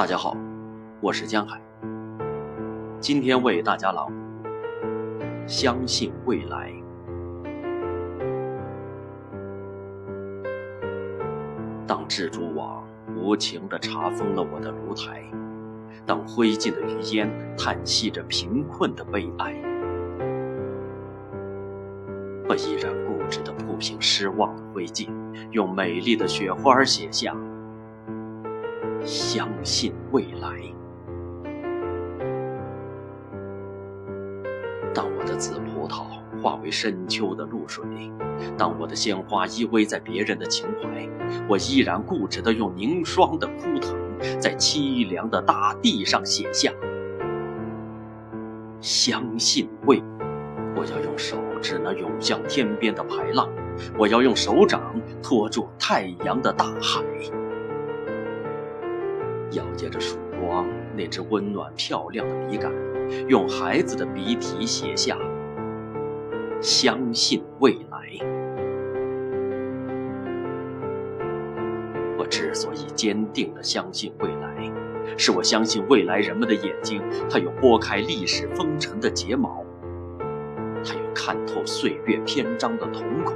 大家好，我是江海。今天为大家朗读《相信未来》。当蜘蛛网无情地查封了我的炉台，当灰烬的余烟叹息着贫困的悲哀，我依然固执地铺平失望的灰烬，用美丽的雪花写下。相信未来。当我的紫葡萄化为深秋的露水，当我的鲜花依偎在别人的情怀，我依然固执地用凝霜的枯藤，在凄凉的大地上写下：相信未。我要用手指那涌向天边的排浪，我要用手掌托住太阳的大海。咬接着曙光那只温暖漂亮的笔杆，用孩子的笔体写下“相信未来”。我之所以坚定地相信未来，是我相信未来人们的眼睛，它有拨开历史风尘的睫毛，它有看透岁月篇章的瞳孔。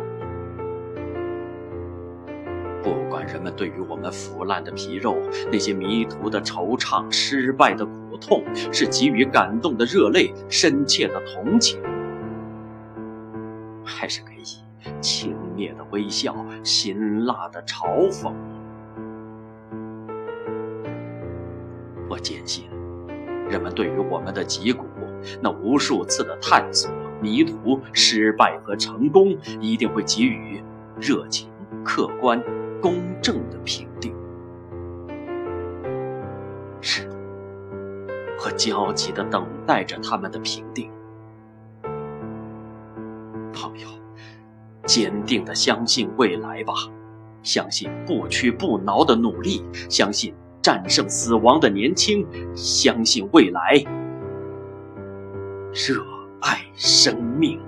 不管人们对于我们腐烂的皮肉、那些迷途的惆怅、失败的苦痛，是给予感动的热泪、深切的同情，还是给予轻蔑的微笑、辛辣的嘲讽，我坚信，人们对于我们的脊骨那无数次的探索、迷途、失败和成功，一定会给予热情、客观。公正的评定，是的，我焦急的等待着他们的评定。朋友，坚定的相信未来吧，相信不屈不挠的努力，相信战胜死亡的年轻，相信未来，热爱生命。